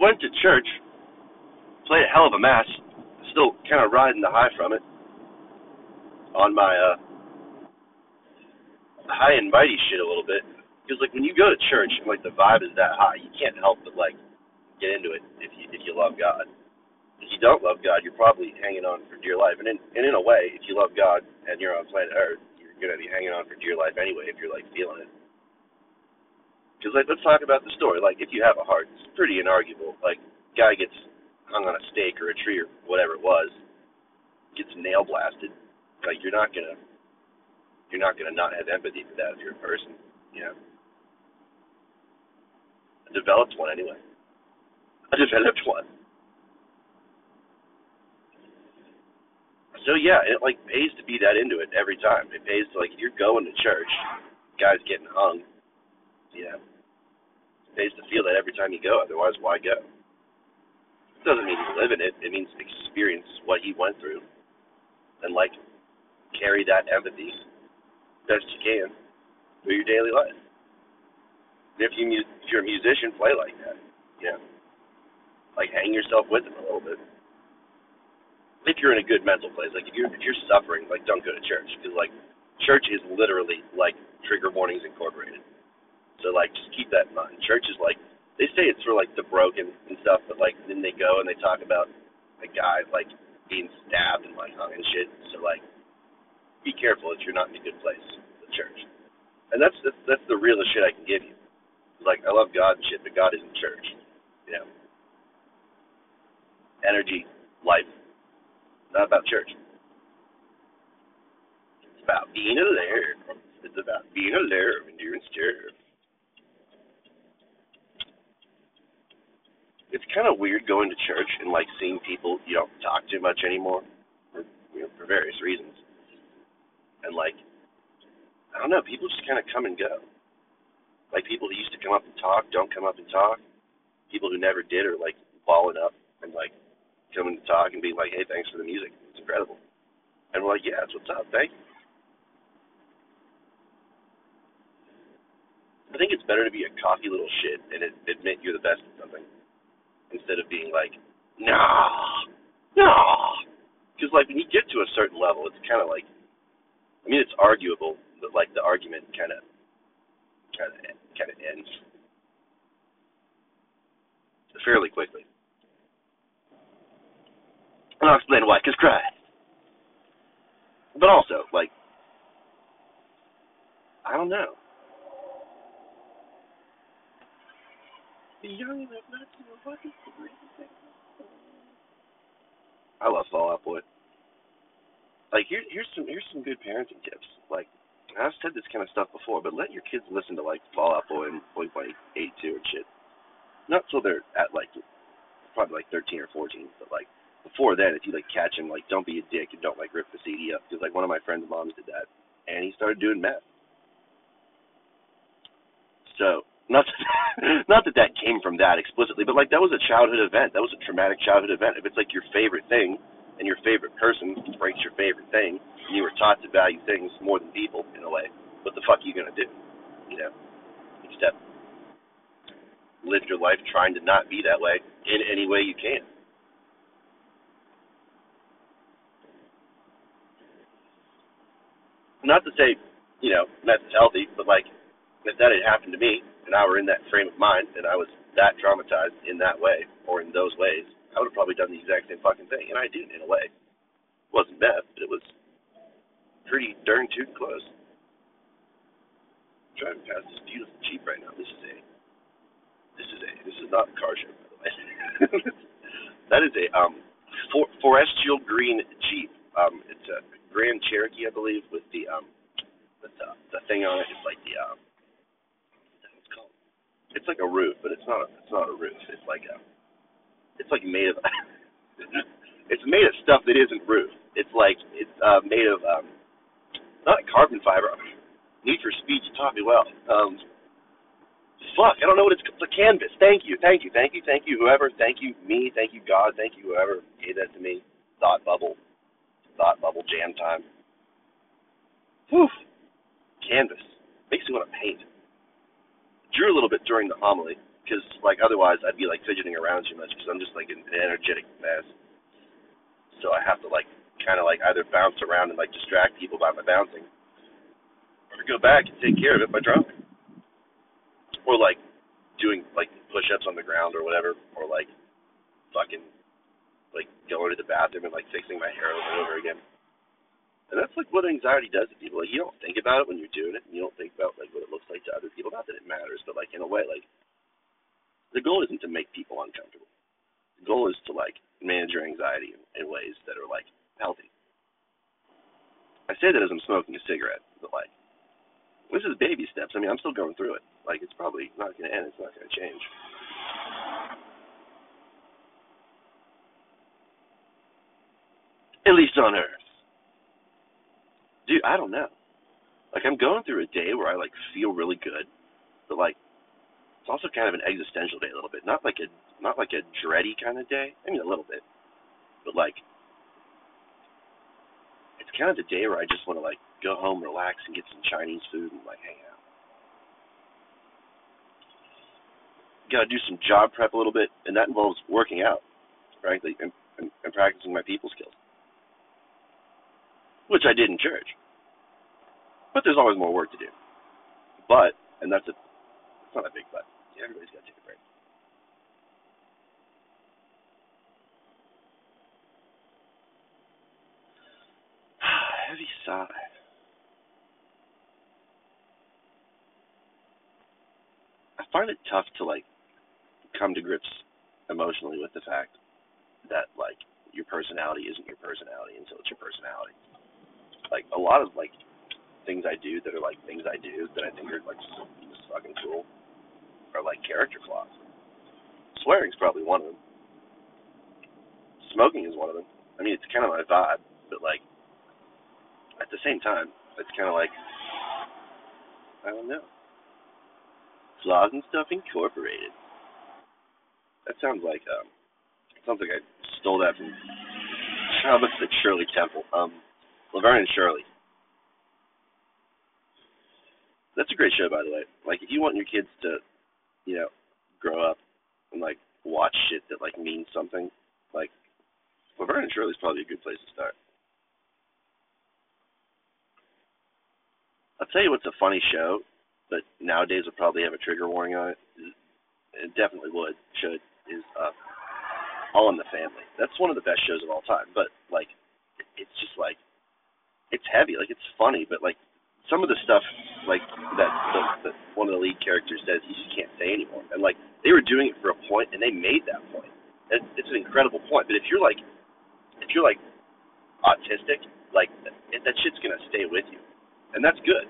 went to church, played a hell of a mass, still kind of riding the high from it on my uh high and mighty shit a little bit. Because like when you go to church like the vibe is that high, you can't help but like get into it if you if you love God. If you don't love God, you're probably hanging on for dear life. And in and in a way, if you love God and you're on planet Earth, you're gonna be hanging on for dear life anyway if you're like feeling it. Because like let's talk about the story. Like if you have a heart, it's pretty inarguable. Like guy gets hung on a stake or a tree or whatever it was, gets nail blasted. Like you're not gonna you're not gonna not have empathy for that if you're a person, you know. I developed one anyway. I developed one. So yeah, it like pays to be that into it every time. It pays to like if you're going to church, guys getting hung, you know. It pays to feel that every time you go, otherwise why go? It doesn't mean you live in it, it means experience what he went through and like carry that empathy best you can through your daily life. And if you if you're a musician, play like that. Yeah. Like hang yourself with them a little bit if you're in a good mental place, like if you're if you're suffering, like don't go to church because like church is literally like trigger warnings incorporated. So like just keep that in mind. Church is like they say it's for like the broken and stuff, but like then they go and they talk about a guy like being stabbed and like hung and shit. So like be careful if you're not in a good place, the church. And that's that's, that's the realest shit I can give you. Like I love God and shit, but God isn't church. You know. Energy, life, not about church. It's about being alert. It's about being alert when you're in It's kind of weird going to church and like seeing people you don't talk to much anymore, for you know, for various reasons. And like, I don't know, people just kind of come and go. Like people who used to come up and talk don't come up and talk. People who never did are like balling up and like coming to talk and being like, "Hey, thanks for the music. It's incredible." And we're like, "Yeah, that's what's up. Thank you." I think it's better to be a cocky little shit and admit you're the best at something instead of being like, "Nah, nah." Because like when you get to a certain level, it's kind of like, I mean, it's arguable, but like the argument kind of, kind of, kind of ends fairly quickly. And I'll explain why, because Christ. But also, like, I don't know. young enough not to know what is I love Fall Out Boy. Like here, here's some here's some good parenting tips. Like I've said this kind of stuff before, but let your kids listen to like Fall Out Boy and Blink One Eight Two and shit. Not till they're at like probably like 13 or 14, but like before then, if you like catch him, like don't be a dick and don't like rip the CD up because like one of my friends' moms did that, and he started doing meth. So not that, not that that came from that explicitly, but like that was a childhood event. That was a traumatic childhood event. If it's like your favorite thing and your favorite person breaks your favorite thing, and you were taught to value things more than people in a way, what the fuck are you gonna do? You know, except live your life trying to not be that way in any way you can. not to say, you know, is healthy, but like if that had happened to me and I were in that frame of mind and I was that traumatized in that way or in those ways, I would have probably done the exact same fucking thing. And I did in a way. It wasn't meth, but it was pretty darn too close. I'm driving past this beautiful Jeep right now. This is a this is a this is not a car show by the way. that is a um for, forestial green Jeep. Um it's a Grand Cherokee, I believe, with the um with the the thing on it. It's like the um. It's like a roof, but it's not. It's not a roof. It's like a. It's like made of. it's made of stuff that isn't roof. It's like it's uh made of um not carbon fiber. Need for speed. You taught me well. Um. Fuck, I don't know what it's. It's a canvas. Thank you, thank you, thank you, thank you. Whoever, thank you, me, thank you, God, thank you, whoever gave that to me. Thought bubble thought bubble jam time. Whew. Canvas. Makes me want to paint. Drew a little bit during the homily because like otherwise I'd be like fidgeting around too much because I'm just like an, energetic mess. So I have to like kind of like either bounce around and like distract people by my bouncing, or go back and take care of it by drumming, or like doing like push-ups on the ground or whatever, or like fucking like going to the bathroom and like fixing my hair over and over again. And that's like what anxiety does to people. Like you don't think about it when you're doing it, and you don't think about like what it looks like to other people. Not that it matters, but like in a way, like the goal isn't to make people uncomfortable. The goal is to like manage your anxiety in, in ways that are like healthy. I say that as I'm smoking a cigarette, but like this is baby steps. I mean, I'm still going through it. Like it's probably not going to end. It's not going to change. At least on Earth dude, I don't know. Like I'm going through a day where I like feel really good, but like it's also kind of an existential day a little bit. Not like a not like a dready kind of day. I mean a little bit, but like it's kind of the day where I just want to like go home, relax, and get some Chinese food and like hang out. Got to do some job prep a little bit, and that involves working out, frankly, and, and, and practicing my people skills which I did in church. But there's always more work to do. But, and that's a, it's not a big but. Everybody's got to take a break. Heavy sigh. I find it tough to like come to grips emotionally with the fact that like your personality isn't your personality until it's your personality like a lot of like things I do that are like things I do that I think are like just fucking cool are like character flaws. Swearing's probably one of them. Smoking is one of them. I mean, it's kind of my vibe, but like at the same time, it's kind of like I don't know. Flaws and stuff incorporated. That sounds like um, sounds like I stole that from. About the Shirley Temple? Um, Laverne and Shirley. That's a great show, by the way. Like, if you want your kids to, you know, grow up and like watch shit that like means something, like Laverne and Shirley's probably a good place to start. I'll tell you what's a funny show, but nowadays would probably have a trigger warning on it. It definitely would, should, is uh, All in the Family. That's one of the best shows of all time. But like, it's just like it's heavy. Like it's funny, but like some of the stuff like that the, the, one of the lead characters says he just can't say anymore. And like they were doing it for a point, and they made that point. And it's an incredible point. But if you're like if you're like autistic, like it, that shit's gonna stay with you, and that's good.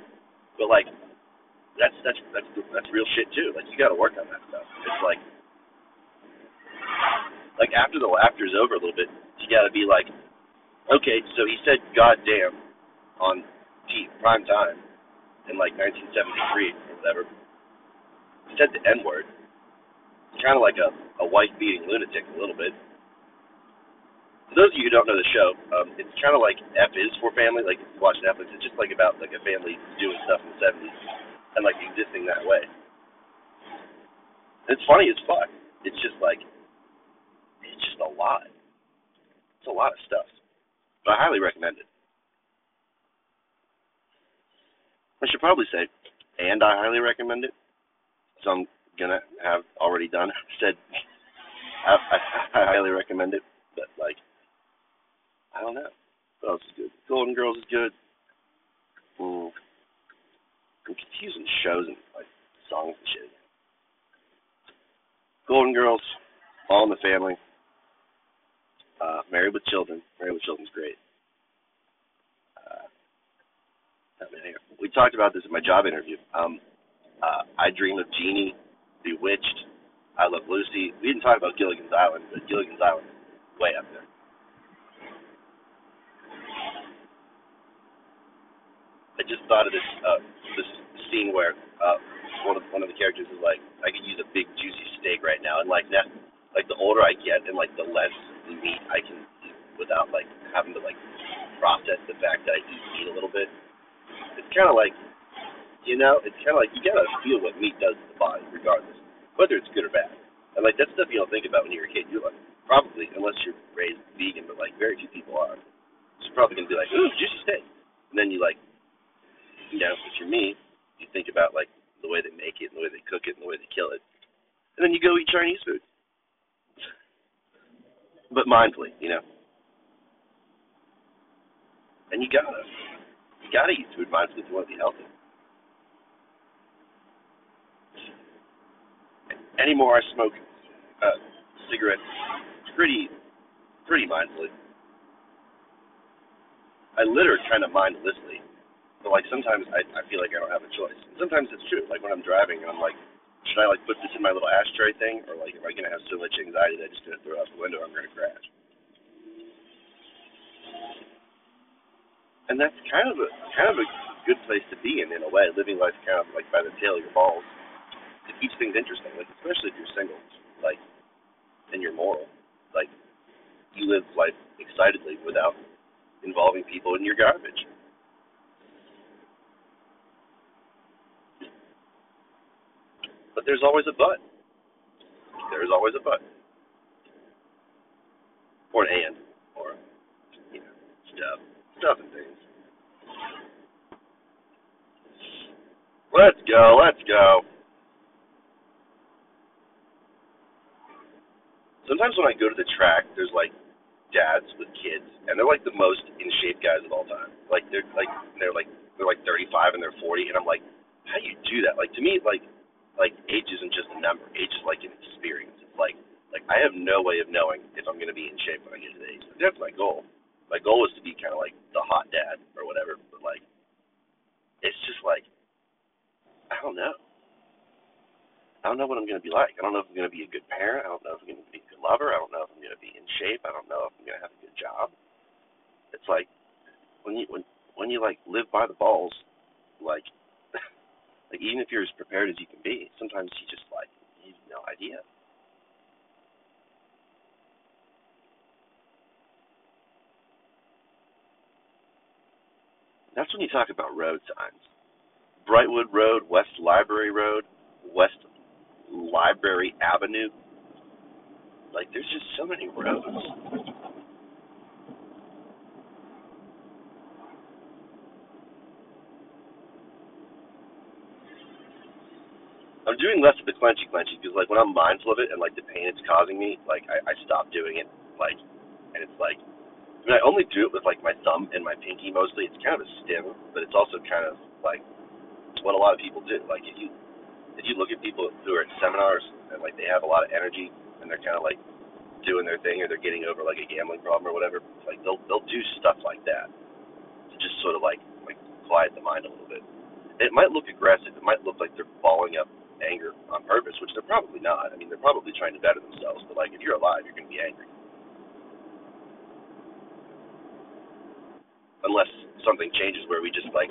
But like that's that's that's that's real shit too. Like you got to work on that stuff. It's like like after the laughter's over a little bit, you got to be like, okay, so he said "God damn," on T prime time in like 1973 or whatever. He said the N word. Kind of like a a wife beating lunatic a little bit. For those of you who don't know the show, um, it's kind of like F is for family. Like if you watch Netflix, it's just like about like a family doing stuff in the 70s and like existing that way. It's funny as fuck. It's just like it's just a lot. It's a lot of stuff. But I highly recommend it. I should probably say, and I highly recommend it. So I'm gonna have already done said I, I, I highly recommend it, but like I don't know. What else is good? Golden Girls is good. Mm. I'm confusing shows and like songs and shit. Golden Girls, All in the Family, uh, Married with Children. Married with Children's great. We talked about this in my job interview. Um, uh, I Dream of Jeannie, Bewitched, I Love Lucy. We didn't talk about Gilligan's Island, but Gilligan's Island way up there. I just thought of this uh, this scene where uh, one of one of the characters is like, I could use a big juicy steak right now, and like that, like the older I get, and like the less meat I can eat without like having to like process the fact that I eat meat a little bit it's kind of like, you know, it's kind of like you gotta feel what meat does to the body, regardless. whether it's good or bad. And like that's stuff you don't think about when you're a kid. You're like probably unless you're raised vegan, but like very few people are. You're probably gonna be like, ooh, juicy steak. And then you like you know, if you're me, you think about like the way they make it and the way they cook it and the way they kill it. And then you go eat Chinese food. But mindfully, you know. And you gotta you gotta eat food mindfully if you want to be healthy. Anymore I smoke uh, cigarettes pretty pretty mindfully. I litter kind of mindlessly, but like sometimes I I feel like I don't have a choice. And sometimes it's true. Like when I'm driving and I'm like, should I like put this in my little ashtray thing, or like am I gonna have so much anxiety that I'm just gonna throw it out the window? I'm gonna crash. And that's kind of a kind of a good place to be in in a way, living life kind of like by the tail of your balls. It keeps things interesting, like especially if you're single, like and you're moral. Like you live life excitedly without involving people in your garbage. But there's always a but. There's always a but. Or an and. Or, you know, stuff. Stuff and things. Let's go, let's go. Sometimes when I go to the track, there's like dads with kids, and they're like the most in shape guys of all time. Like they're like they're like they're like 35 and they're 40, and I'm like, how do you do that? Like to me, like like age isn't just a number. Age is like an experience. It's like like I have no way of knowing if I'm going to be in shape when I get to the age. That's my goal. My goal is to be kind of like the hot dad or whatever. But like, it's just like I don't know. I don't know what I'm going to be like. I don't know if I'm going to be a good parent. I don't know if I'm going to be a good lover. I don't know if I'm going to be in shape. I don't know if I'm going to have a good job. It's like when you when when you like live by the balls, like like even if you're as prepared as you can be, sometimes you just like you have no idea. That's when you talk about road signs. Brightwood Road, West Library Road, West Library Avenue. Like there's just so many roads. I'm doing less of the clenchy clenchy because like when I'm mindful of it and like the pain it's causing me, like I, I stop doing it. Like, and it's like, I mean, I only do it with like my thumb and my pinky mostly. It's kind of a stim, but it's also kind of like what a lot of people do. Like if you if you look at people who are at seminars and like they have a lot of energy and they're kind of like doing their thing or they're getting over like a gambling problem or whatever, like they'll they'll do stuff like that to just sort of like like quiet the mind a little bit. it might look aggressive. It might look like they're balling up anger on purpose, which they're probably not. I mean, they're probably trying to better themselves, but like if you're alive, you're going to be angry. Unless something changes where we just like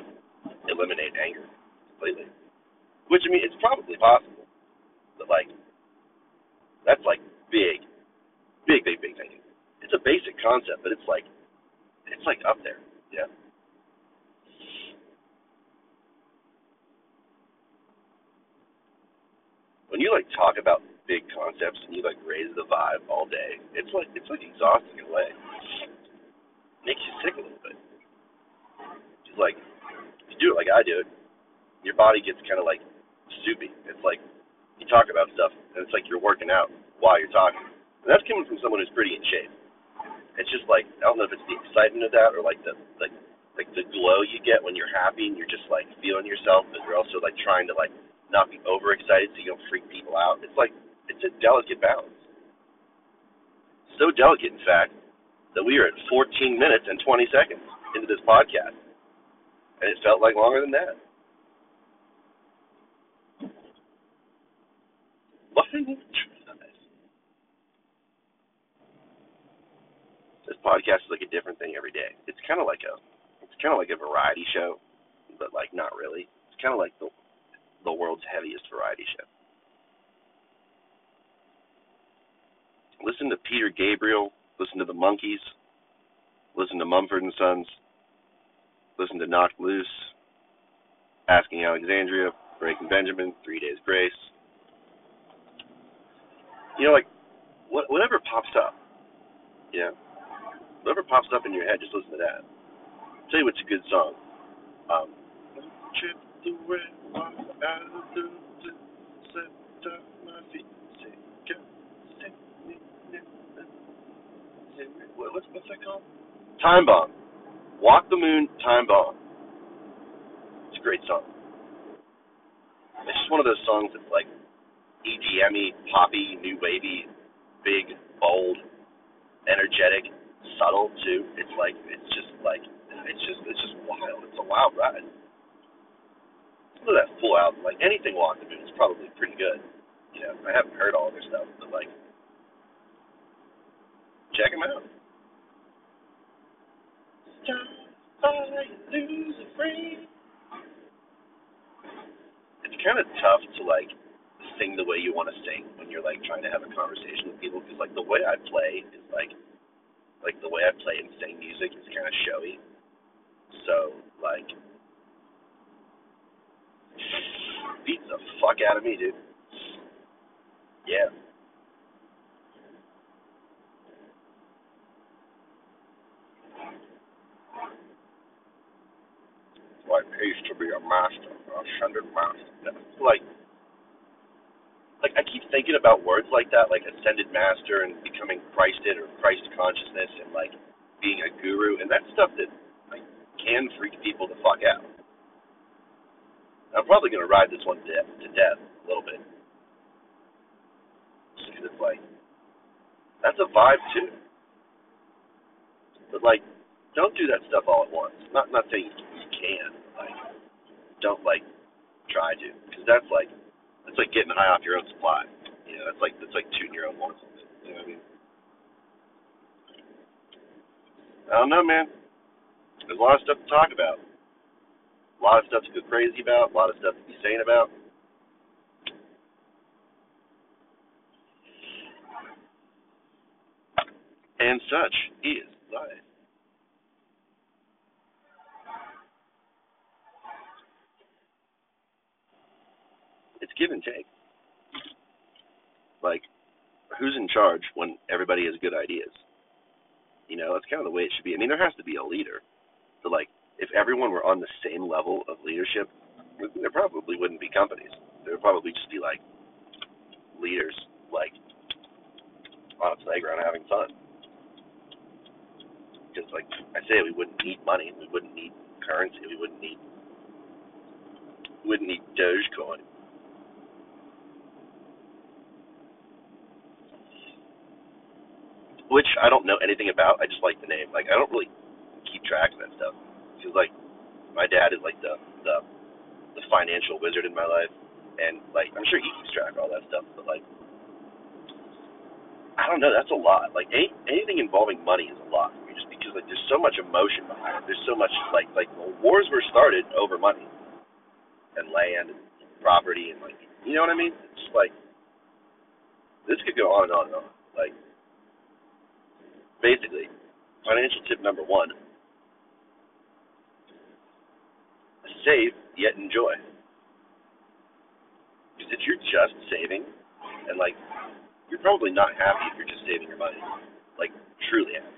eliminate anger completely. Which I mean, it's probably possible, but like that's like big, big, big, big thinking. It's a basic concept, but it's like it's like up there. Yeah. when you like talk about big concepts and you like raise the vibe all day, it's like it's like exhausting in a way. Makes you sick a little bit. It's like if you do it like I do it, your body gets kind of like soupy. It's like you talk about stuff and it's like you're working out while you're talking. And that's coming from someone who's pretty in shape. It's just like I don't know if it's the excitement of that or like the like like the glow you get when you're happy and you're just like feeling yourself, but you're also like trying to like not be overexcited so you don't freak people out. It's like it's a delicate balance. So delicate, in fact, that we are at 14 minutes and 20 seconds into this podcast, and it felt like longer than that. This podcast is like a different thing every day. It's kind of like a, it's kind of like a variety show, but like not really. It's kind of like the the world's heaviest variety show. Listen to Peter Gabriel, listen to the Monkees, listen to Mumford and Sons, listen to Knocked Loose, Asking Alexandria, Breaking Benjamin, Three Days Grace. You know, like what, whatever pops up. Yeah. Whatever pops up in your head, just listen to that. I'll tell you what's a good song. Um, trip away set my feet. What's what's that called? Time Bomb. Walk the Moon, Time Bomb. It's a great song. It's just one of those songs that's like EDM-y, poppy, new wavy, big, bold, energetic, subtle too. It's like it's just like it's just it's just wild. It's a wild ride. Listen to that full album. Like anything Walk the Moon is probably pretty good. You know, I haven't heard all their stuff, but like check them out. It's kind of tough to like sing the way you want to sing when you're like trying to have a conversation with people because like the way I play is like like the way I play and sing music is kind of showy. So like beats the fuck out of me, dude. Yeah. Like pays to be a master, a ascended master. Like like I keep thinking about words like that, like ascended master and becoming Christed or Christ consciousness and like being a guru, and that's stuff that like can freak people the fuck out. I'm probably gonna ride this one to, to death a little bit, just it's like that's a vibe too. But like, don't do that stuff all at once. Not not saying you can, like, don't like try to, because that's like it's like getting high off your own supply. You know, it's like it's like tooting your own horn. You know what I mean? I don't know, man. There's a lot of stuff to talk about. A lot of stuff to go crazy about. A lot of stuff to be sane about. And such is life. It's give and take. Like, who's in charge when everybody has good ideas? You know, that's kind of the way it should be. I mean, there has to be a leader. So, like, if everyone were on the same level of leadership, there probably wouldn't be companies. There would probably just be like leaders, like on a playground having fun. Because, like I say, we wouldn't need money, we wouldn't need currency, we wouldn't need, wouldn't need Dogecoin. Which I don't know anything about. I just like the name. Like I don't really keep track of that stuff because like my dad is like the the the financial wizard in my life, and like I'm sure he keeps track of all that stuff. But like I don't know. That's a lot. Like any, anything involving money is a lot for me, just because like there's so much emotion behind it. There's so much like like well, wars were started over money and land and property and like you know what I mean. It's like this could go on and on and on. Like basically, financial tip number one save yet enjoy. Because if you're just saving, and like, you're probably not happy if you're just saving your money. Like, truly happy.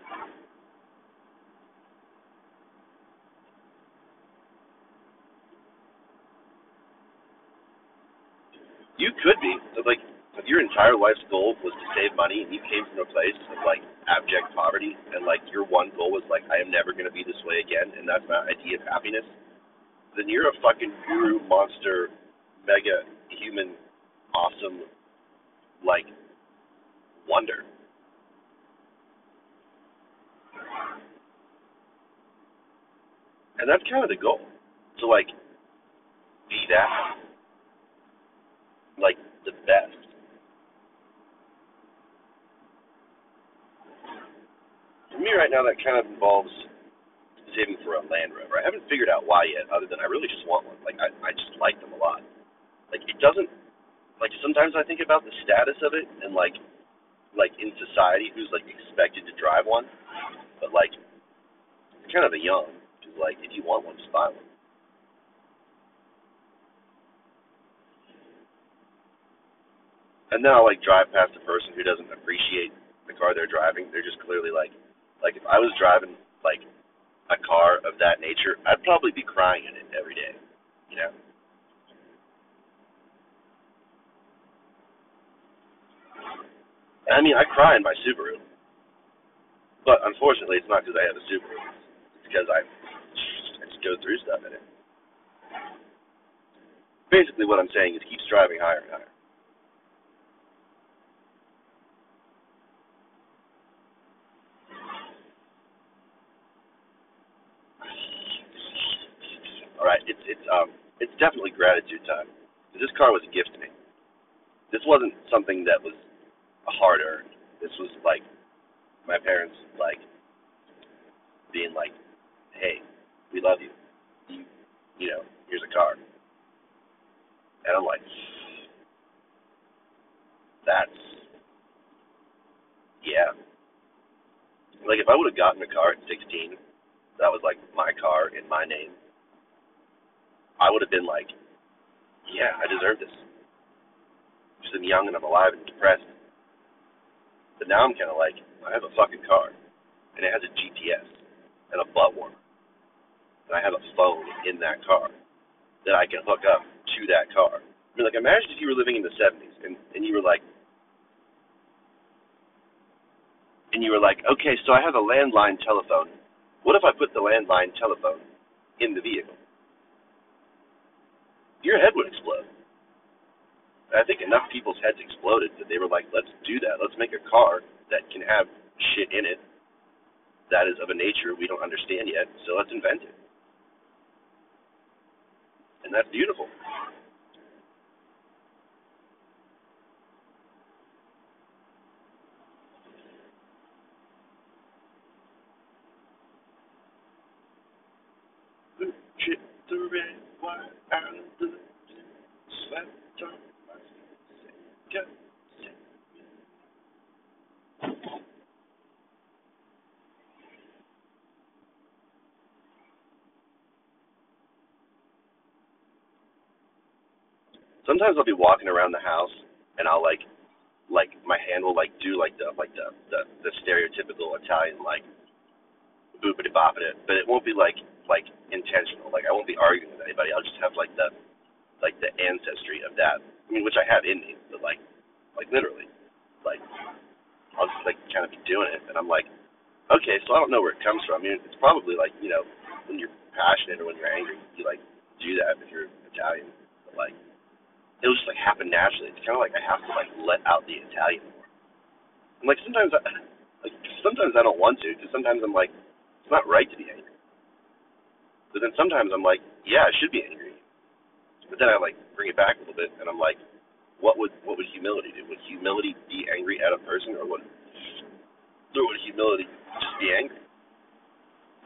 You could be. Like, if your entire life's goal was to save money and you came from a place of like abject poverty and like your one goal was like I am never gonna be this way again and that's my idea of happiness, then you're a fucking guru monster mega human awesome like wonder. And that's kind of the goal. To like be that like the best. For me right now that kind of involves saving for a Land Rover. I haven't figured out why yet, other than I really just want one. Like I, I just like them a lot. Like it doesn't like sometimes I think about the status of it and like like in society who's like expected to drive one, but like it's kind of a young because like if you want one, just buy one. And then I'll like drive past a person who doesn't appreciate the car they're driving. They're just clearly like, like if I was driving like a car of that nature, I'd probably be crying in it every day. You know. I mean, I cry in my Subaru, but unfortunately, it's not because I have a Subaru. It's because I, I just go through stuff in it. Basically, what I'm saying is keep striving higher and higher. All right, it's it's um it's definitely gratitude time. This car was a gift to me. This wasn't something that was hard earned. This was like my parents like being like, "Hey, we love you. You, you know, here's a car." And I'm like, "That's yeah." Like if I would have gotten a car at 16, that was like my car in my name. I would have been like, "Yeah, I deserve this." Because I'm young and I'm alive and depressed. But now I'm kind of like, I have a fucking car, and it has a GPS and a butt warmer, and I have a phone in that car that I can hook up to that car. I mean, like, imagine if you were living in the 70s and and you were like, and you were like, okay, so I have a landline telephone. What if I put the landline telephone in the vehicle? Your head would explode. I think enough people's heads exploded that they were like, let's do that. Let's make a car that can have shit in it that is of a nature we don't understand yet, so let's invent it. And that's beautiful. The red, blue, swept on my feet. Sometimes I'll be walking around the house and I'll like like my hand will like do like the like the the, the stereotypical Italian like boopity boppity, but it won't be like like intentional. Like I won't be arguing with anybody. I'll just have like the like the ancestry of that. I mean, which I have in me, but like like literally, like I'll just like kind of be doing it, and I'm like, okay, so I don't know where it comes from. I mean, it's probably like you know when you're passionate or when you're angry, you like do that if you're Italian, but like it'll just like happen naturally. It's kind of like I have to like let out the Italian more. And like sometimes I like sometimes I don't want to because sometimes I'm like it's not right to be angry. But then sometimes I'm like yeah I should be angry. But then I like bring it back a little bit and I'm like what would what would humility do? Would humility be angry at a person or would or would humility just be angry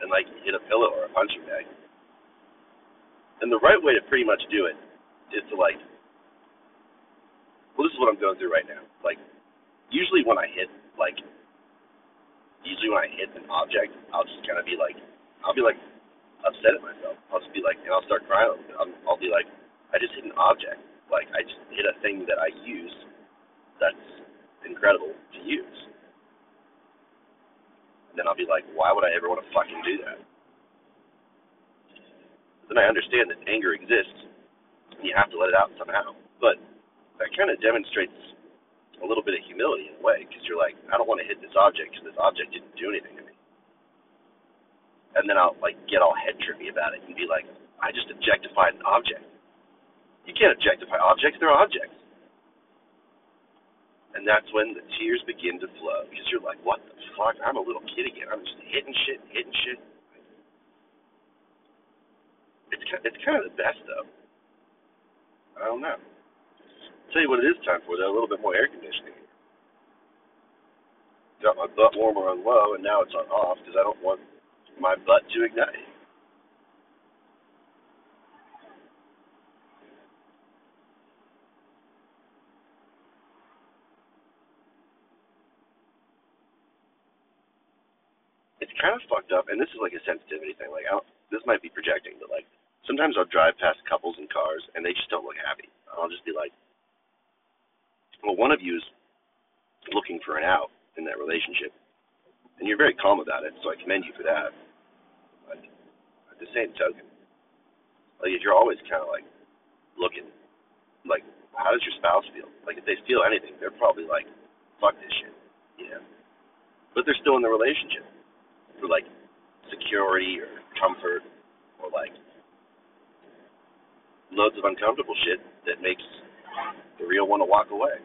and like hit a pillow or a punching bag? And the right way to pretty much do it is to like well, this is what I'm going through right now. Like, usually when I hit, like, usually when I hit an object, I'll just kind of be like, I'll be like upset at myself. I'll just be like, and I'll start crying. I'll, I'll be like, I just hit an object. Like, I just hit a thing that I use that's incredible to use. And then I'll be like, why would I ever want to fucking do that? But then I understand that anger exists, and you have to let it out somehow. But that kind of demonstrates a little bit of humility in a way, because you're like, I don't want to hit this object because this object didn't do anything to me. And then I'll like get all head trippy about it and be like, I just objectified an object. You can't objectify objects; they're objects. And that's when the tears begin to flow because you're like, what the fuck? I'm a little kid again. I'm just hitting shit, hitting shit. It's it's kind of the best though. I don't know tell you what it is time for though, a little bit more air conditioning. Got my butt warmer on low and now it's on off because I don't want my butt to ignite. It's kind of fucked up, and this is like a sensitivity thing. Like, I don't, this might be projecting, but like, sometimes I'll drive past couples in cars and they just don't look happy. I'll just be like, well, one of you is looking for an out in that relationship, and you're very calm about it. So I commend you for that. But at the same token, like you're always kind of like looking, like how does your spouse feel? Like if they feel anything, they're probably like, fuck this shit, you know. But they're still in the relationship for like security or comfort or like loads of uncomfortable shit that makes the real one to walk away.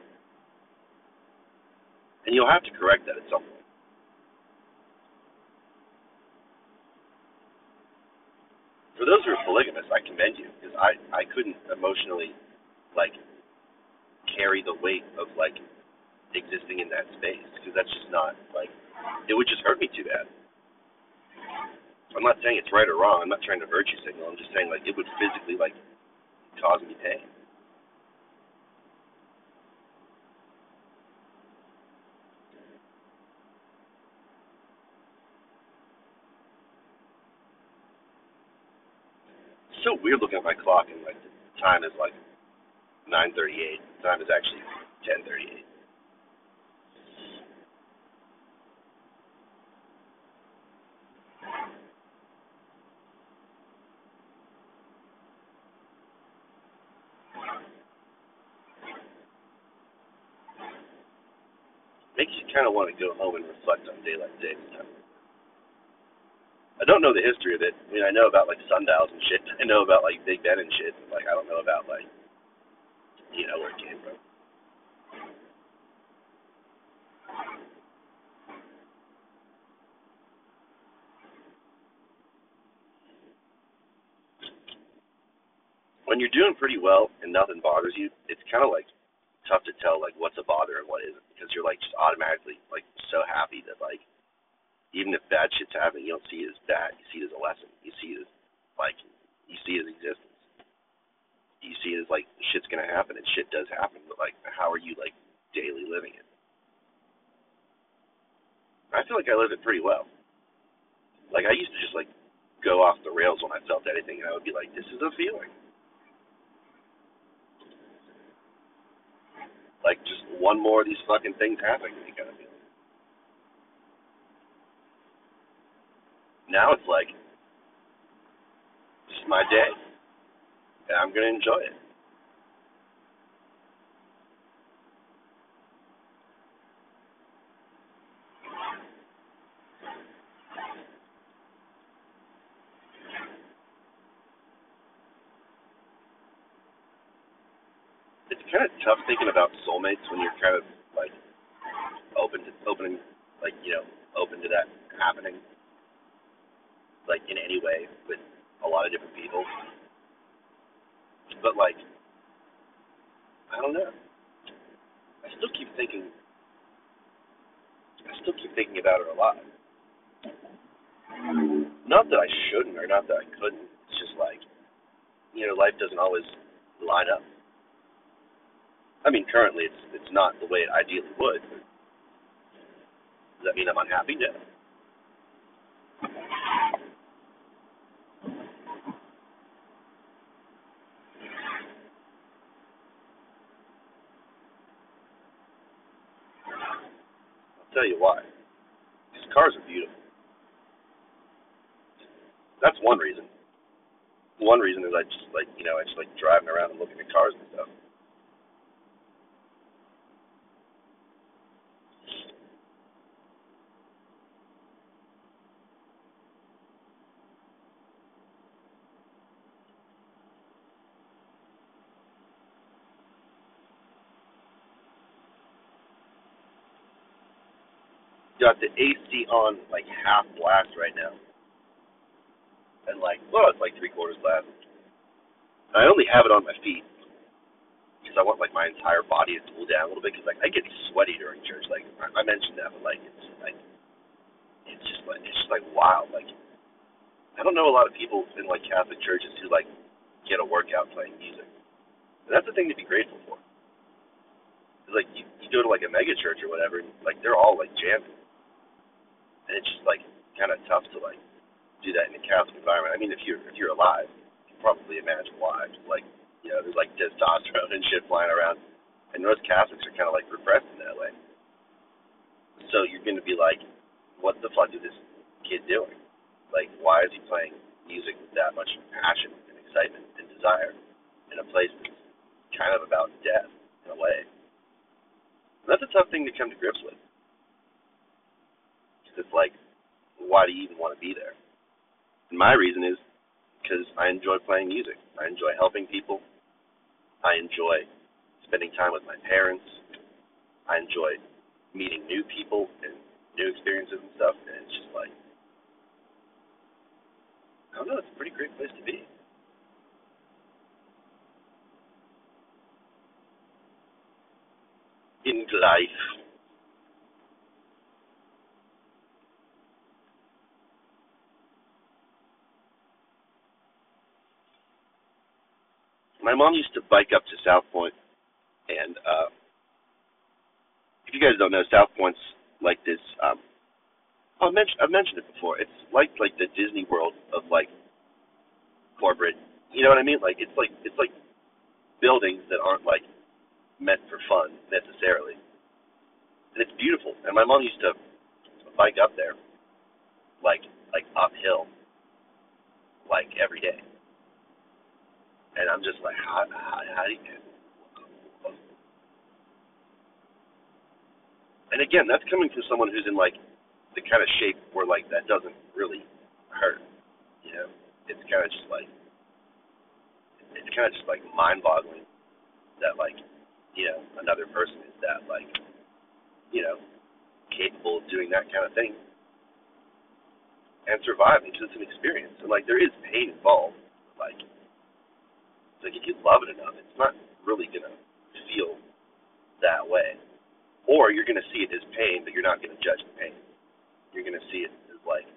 And you'll have to correct that at some point. For those who are polygamous, I commend you because I I couldn't emotionally like carry the weight of like existing in that space because that's just not like it would just hurt me too bad. I'm not saying it's right or wrong. I'm not trying to virtue signal. I'm just saying like it would physically like cause me pain. It's so weird looking at my clock and like the time is like 9:38. Time is actually 10:38. Makes you kind of want to go home and reflect on daylight savings time. I don't know the history of it. I mean, I know about like sundials and shit. I know about like Big Ben and shit. Like, I don't know about like, you know, where it came from. When you're doing pretty well and nothing bothers you, it's kind of like tough to tell like what's a bother and what isn't because you're like just automatically like so happy that like even if bad shit's happening, you don't see it as bad. You see it as a lesson. You see it as like you see it as existence. You see it as like shit's gonna happen and shit does happen, but like how are you like daily living it? I feel like I live it pretty well. Like I used to just like go off the rails when I felt anything and I would be like, This is a feeling. Like just one more of these fucking things happening to of feeling. Now it's like this is my day. And I'm gonna enjoy it. It's kind of tough thinking about soulmates when you're kind of like open to opening, like you know, open to that happening, like in any way with a lot of different people. But like, I don't know. I still keep thinking. I still keep thinking about her a lot. Not that I shouldn't or not that I couldn't. It's just like, you know, life doesn't always line up. I mean, currently it's it's not the way it ideally would. Does that mean I'm unhappy? No. I'll tell you why. These cars are beautiful. That's one reason. One reason is I just like you know I just like driving around and looking at cars and stuff. Got the AC on like half blast right now, and like well it's like three quarters blast. I only have it on my feet because I want like my entire body to cool down a little bit because like I get sweaty during church. Like I, I mentioned that, but like it's like it's just like it's just like wild. Like I don't know a lot of people in like Catholic churches who like get a workout playing music. And that's the thing to be grateful for. Like you, you go to like a mega church or whatever, and like they're all like jamming, and it's just like kind of tough to like do that in a Catholic environment. I mean, if you're if you're alive, you can probably imagine why. Just like you know, there's like testosterone and shit flying around. And most Catholics are kind of like repressed in that way. So you're going to be like, what the fuck is this kid doing? Like, why is he playing music with that much passion and excitement and desire in a place that's kind of about death in a way? And that's a tough thing to come to grips with. It's like, why do you even want to be there? And my reason is because I enjoy playing music. I enjoy helping people. I enjoy spending time with my parents. I enjoy meeting new people and new experiences and stuff. And it's just like, I don't know, it's a pretty great place to be. In life. My mom used to bike up to Southpointe, and uh, if you guys don't know, Southpointe's like this. Um, I've mentioned I've mentioned it before. It's like like the Disney World of like corporate. You know what I mean? Like it's like it's like buildings that aren't like meant for fun necessarily, and it's beautiful. And my mom used to bike up there, like like uphill, like every day. And I'm just like, how how, how do you? And again, that's coming from someone who's in like the kind of shape where like that doesn't really hurt. You know, it's kind of just like it's kind of just like mind-boggling that like you know another person is that like you know capable of doing that kind of thing and surviving because it's an experience and like there is pain involved. Like it's like if you love it enough, it's not really gonna feel that way or you're to see it as pain, but you're not to judge the pain. You're to see it as like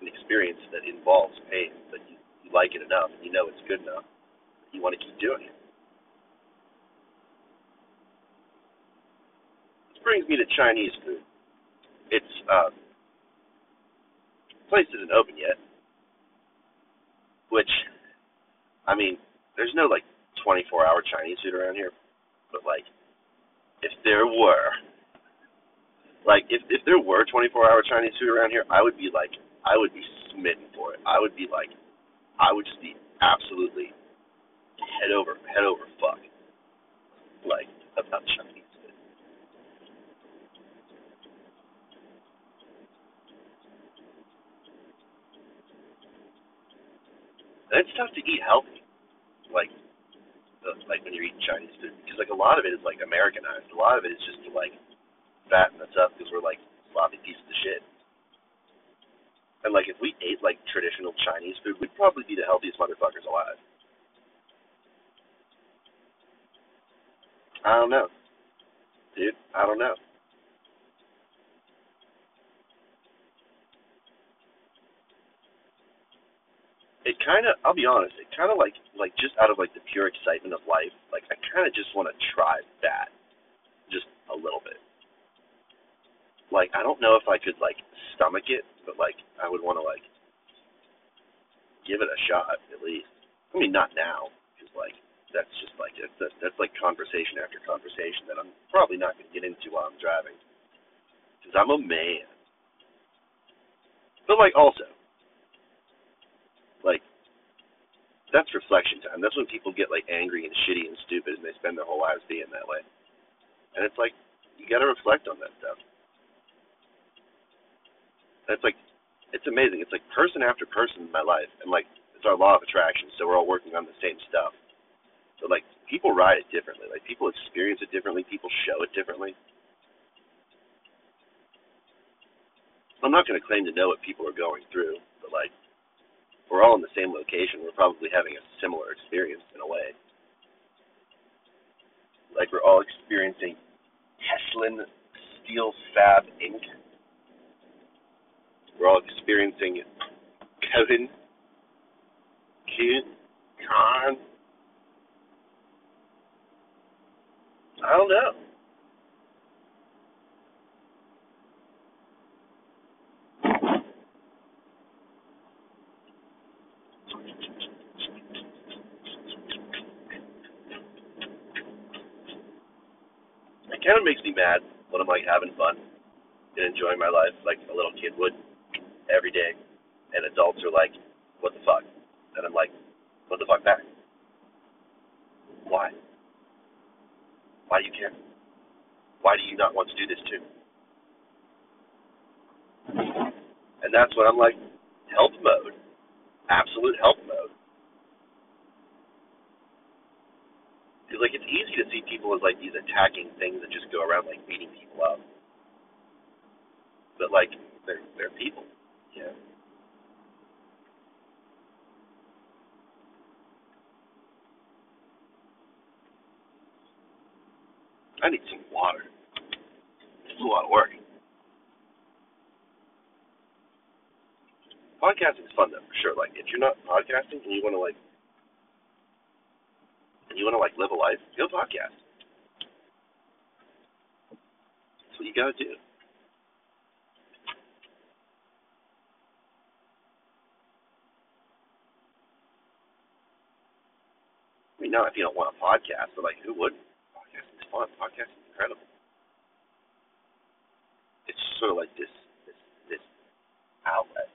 an experience that involves pain, but you, you like it enough and you know it's good enough. You want to keep doing it. This brings me to Chinese food. It's uh, place isn't open yet, which I mean, there's no like 24 hour Chinese food around here, but like if there were, like if if there were 24 hour Chinese food around here, I would be like I would be smitten for it. I would be like I would just be absolutely head over head over fuck like about Chinese food. It's tough to eat healthy, like the, like when you're eating Chinese food, because like a lot of it is like Americanized. A lot of it is just to like fatten us up because we're like sloppy pieces of shit. And like if we ate like traditional Chinese food, we'd probably be the healthiest motherfuckers alive. I don't know. Dude, I don't know. It kind of, I'll be honest, it kind of like, like just out of like the pure excitement of life, like I kind of just want to try that, just a little bit like I don't know if I could like stomach it, but like I would want to like give it a shot at least. I mean, not now, because like that's just like that's that's like conversation after conversation that I'm probably not going to get into while I'm driving, because I'm a man. But like also, like that's reflection time. That's when people get like angry and shitty and stupid, and they spend their whole lives being that way. And it's like you got to reflect on that stuff. It's like it's amazing. It's like person after person in my life, and like it's our law of attraction. So we're all working on the same stuff. So like people ride it differently. Like people experience it differently. People show it differently. I'm not going to claim to know what people are going through, but like we're all in the same location. We're probably having a similar experience in a way. Like we're all experiencing Teslin Steel Fab Inc we're all experiencing Kevin Kid Con. I don't know. Kind of makes me mad when I'm like having fun and enjoying my life like a little kid would every day, and adults are like, "What the fuck?" And I'm like, "What the fuck back? Why? Why do you care? Why do you not want to do this too?" And that's when I'm like, help mode, absolute help mode. Like it's easy to see people as like these attacking things that just go around like beating people up, but like they're they're people, yeah. I need some water. It's a lot of work. Podcasting is fun though, for sure. Like if you're not podcasting and you want to like and you want to like live a life, go podcast. That's what you gotta do. I mean, not if you don't want a podcast, but like who wouldn't? Podcasting is fun. Podcasting is incredible. It's sort of like this this this outlet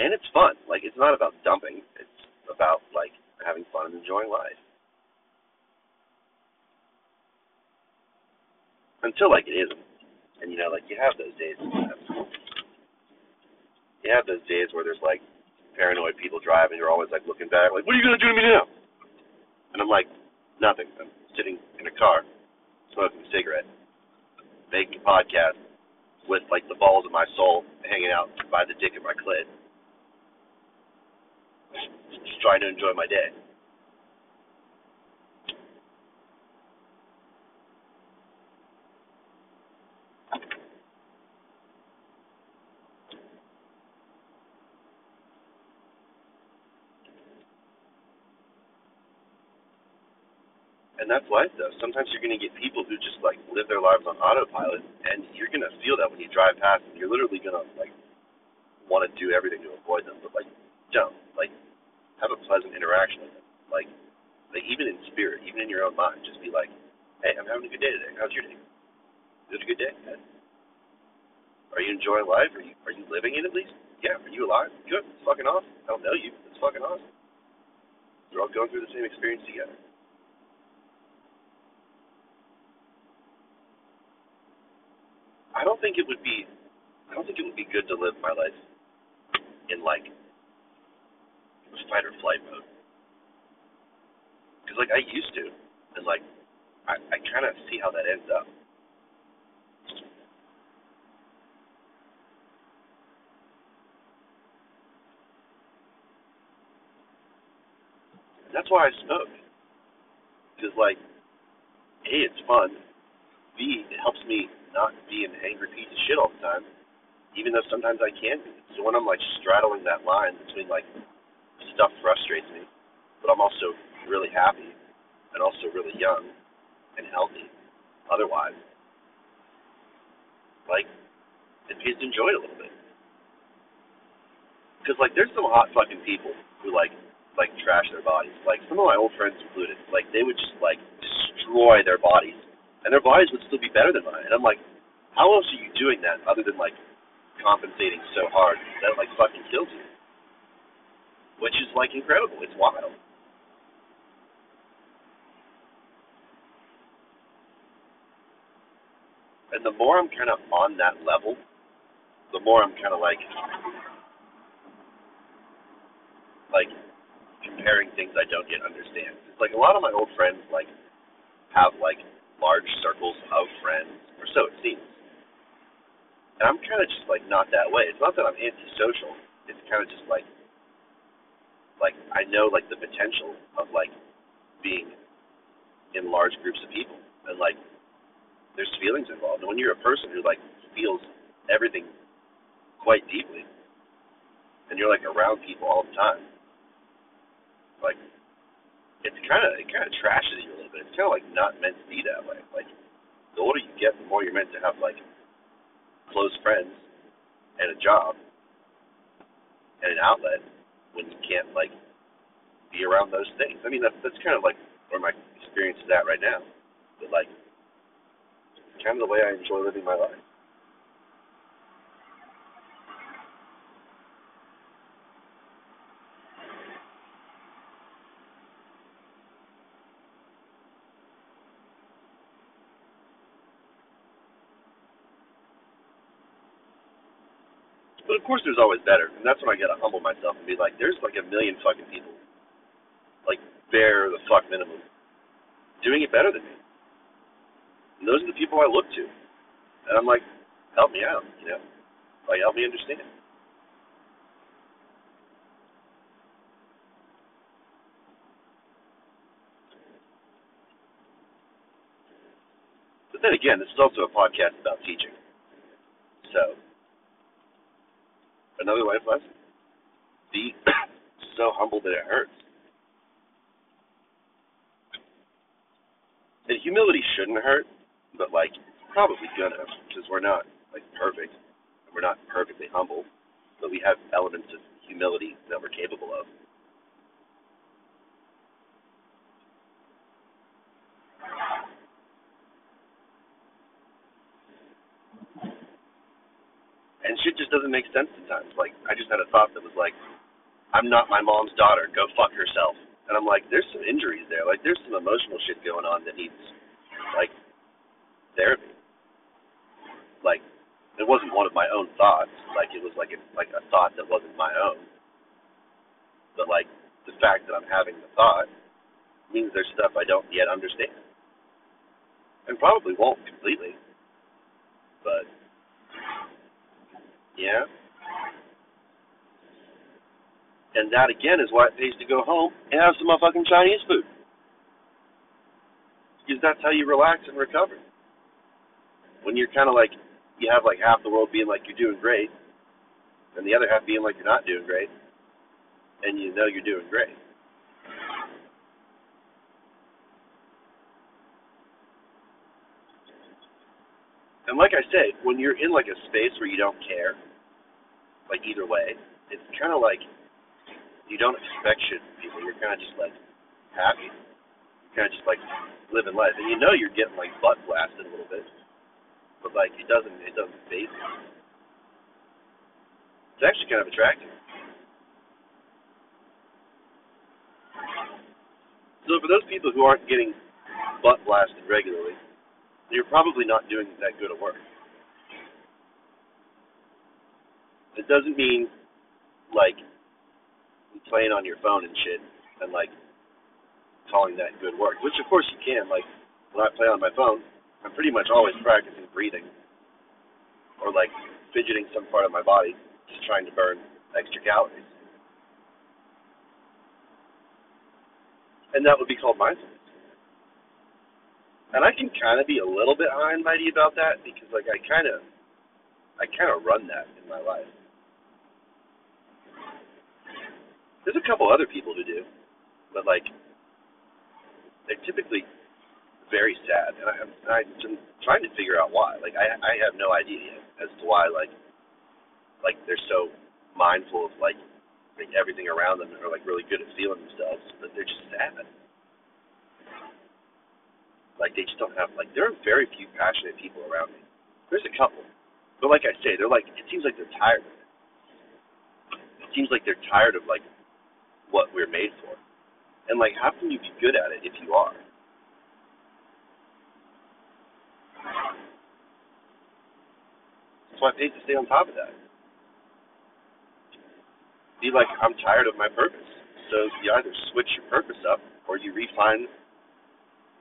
and it's fun. Like it's not about dumping. It's about like having fun and enjoying life. Until like it isn't, and you know, like you have those days. You have those days where there's like paranoid people driving. You're always like looking back, like, what are you gonna do to me now? And I'm like, nothing. I'm sitting in a car, smoking a cigarette, making a podcast with like the balls of my soul hanging out by the dick of my clit just trying to enjoy my day. And that's life, though. Sometimes you're going to get people who just like live their lives on autopilot, and you're going to feel that when you drive past them. You're literally going to like want to do everything to avoid them, but like don't. Like have a pleasant interaction. Like, like even in spirit, even in your own mind, just be like, "Hey, I'm having a good day today. How's your day? Is it a good day? Good. Are you enjoying life? Are you are you living it at least? Yeah. Are you alive? Good. It's fucking awesome. I don't know you. It's fucking awesome. We're all going through the same experience together. I don't think it would be I don't think it would be good to live my life in like fight or flight mode. Because like I used to, and like I I kind of see how that ends up. That's why I smoke. Because like, a it's fun. B it helps me not be an angry piece of shit all the time, even though sometimes I can be. So when I'm like straddling that line between like stuff frustrates me, but I'm also really happy and also really young and healthy otherwise. Like, pays to enjoy it a little bit. Because, like, there's some hot fucking people who, like, like trash their bodies. Like, some of my old friends included. Like, they would just, like, destroy their bodies. And their bodies would still be better than mine. And I'm like, how else are you doing that other than, like, compensating so hard that, like, fucking kills you? Which is like incredible. It's wild. And the more I'm kind of on that level, the more I'm kind of like, like comparing things I don't yet understand. Like a lot of my old friends like have like large circles of friends, or so it seems. And I'm kind of just like not that way. It's not that I'm antisocial. It's kind of just like like I know like the potential of like being in large groups of people and like there's feelings involved. And when you're a person who like feels everything quite deeply and you're like around people all the time, like it's kind of it kind of trashes you a little bit. It's kind of like not meant to be that way. Like the older you get, the more you're meant to have like close friends and a job and an outlet when you can't like be around those things. I mean, that's that's kind of like where my experience is at right now. But like, kind of the way I enjoy living my life. Course, there's always better, and that's when I gotta humble myself and be like, there's like a million fucking people, like bare the fuck minimum, doing it better than me. And those are the people I look to, and I'm like, help me out, you know, like help me understand. But then again, this is also a podcast about teaching. So, another life lesson. Be so humble that it hurts. And humility shouldn't hurt, but like it's probably gonna because we're not like perfect. We're not perfectly humble, but we have elements of humility that we're capable of. And shit just doesn't make sense sometimes. Like I just had a thought that was like, I'm not my mom's daughter. Go fuck herself. And I'm like, there's some injuries there. Like there's some emotional shit going on that needs like therapy. Like it wasn't one of my own thoughts. Like it was like a, like a thought that wasn't my own. But like the fact that I'm having the thought means there's stuff I don't yet understand, and probably won't completely. But yeah. And that again is why it pays to go home and have some motherfucking Chinese food. Because that's how you relax and recover. When you're kind of like, you have like half the world being like you're doing great, and the other half being like you're not doing great, and you know you're doing great. And like I say, when you're in like a space where you don't care, like either way, it's kind of like you don't expect shit from people. You're kind of just like happy. You're kind of just like living life, and you know you're getting like butt blasted a little bit, but like it doesn't it doesn't phase you. It's actually kind of attractive. So for those people who aren't getting butt blasted regularly, you're probably not doing that good of work. It doesn't mean like playing on your phone and shit and like calling that good work, which of course you can. Like when I play on my phone, I'm pretty much always practicing breathing or like fidgeting some part of my body, just trying to burn extra calories. And that would be called mindfulness. And I can kind of be a little bit high and mighty about that because like I kind of, I kind of run that in my life. There's a couple other people who do, but like they're typically very sad, and I, I'm trying to figure out why. Like I, I have no idea as to why like, like they're so mindful of like, like everything around them, and are like really good at feeling themselves, but they're just sad. Like they just don't have like there are very few passionate people around me. There's a couple, but like I say, they're like it seems like they're tired of it. It seems like they're tired of like what we're made for. And like, how can you be good at it if you are? That's why I pays to stay on top of that. Be like, I'm tired of my purpose. So you either switch your purpose up or you refine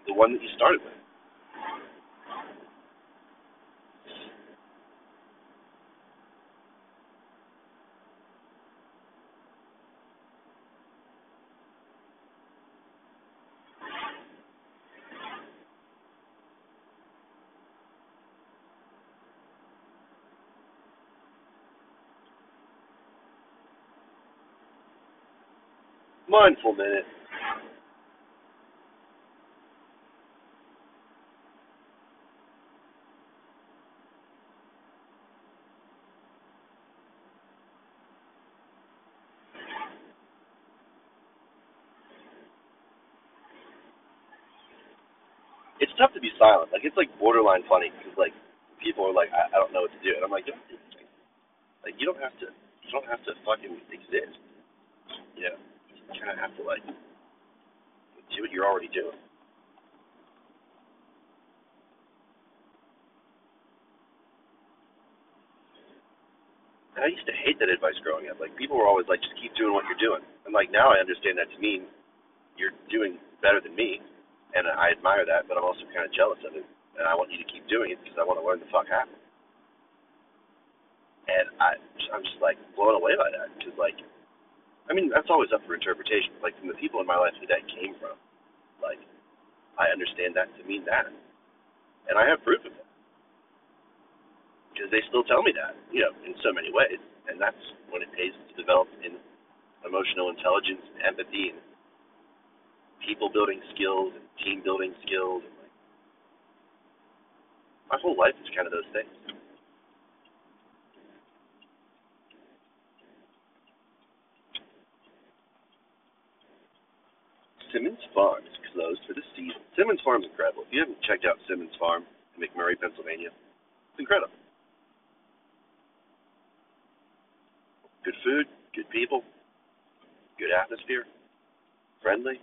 the one that you started with. Mindful minute. It's tough to be silent. Like it's like borderline funny because like people are like, I, I don't know what to do, and I'm like, don't. Like you don't have to. You don't have to fucking exist. Know, you kind of have to like do what you're already doing. I used to hate that advice growing up. Like people were always like, just keep doing what you're doing. And like now I understand that to mean you're doing better than me, and I admire that, but I'm also kind of jealous of it, and I want you to keep doing it because I want to learn the fuck how. And I, I'm just like blown away by that because like, I mean that's always up for interpretation. Like from the people in my life that that came from, like I understand that to mean that, and I have proof of it because they still tell me that, you know, in so many ways. And that's when it pays to develop in emotional intelligence, and empathy, and people building skills, and team building skills. And like, my whole life is kind of those things. Simmons Farm is closed for the season. Simmons Farm is incredible. If you haven't checked out Simmons Farm in McMurray, Pennsylvania, it's incredible. Good food, good people, good atmosphere, friendly,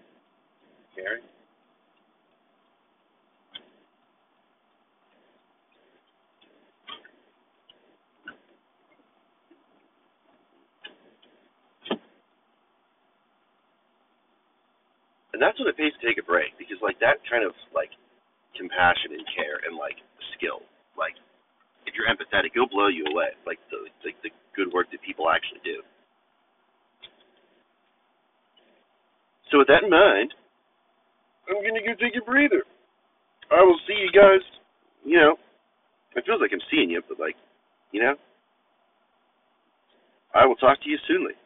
caring. And that's what it pays to take a break because like that kind of like compassion and care and like skill, like if you're empathetic, it'll blow you away. Like the like the good work that people actually do. So with that in mind, I'm gonna go take a breather. I will see you guys. You know, it feels like I'm seeing you, but like, you know, I will talk to you soonly.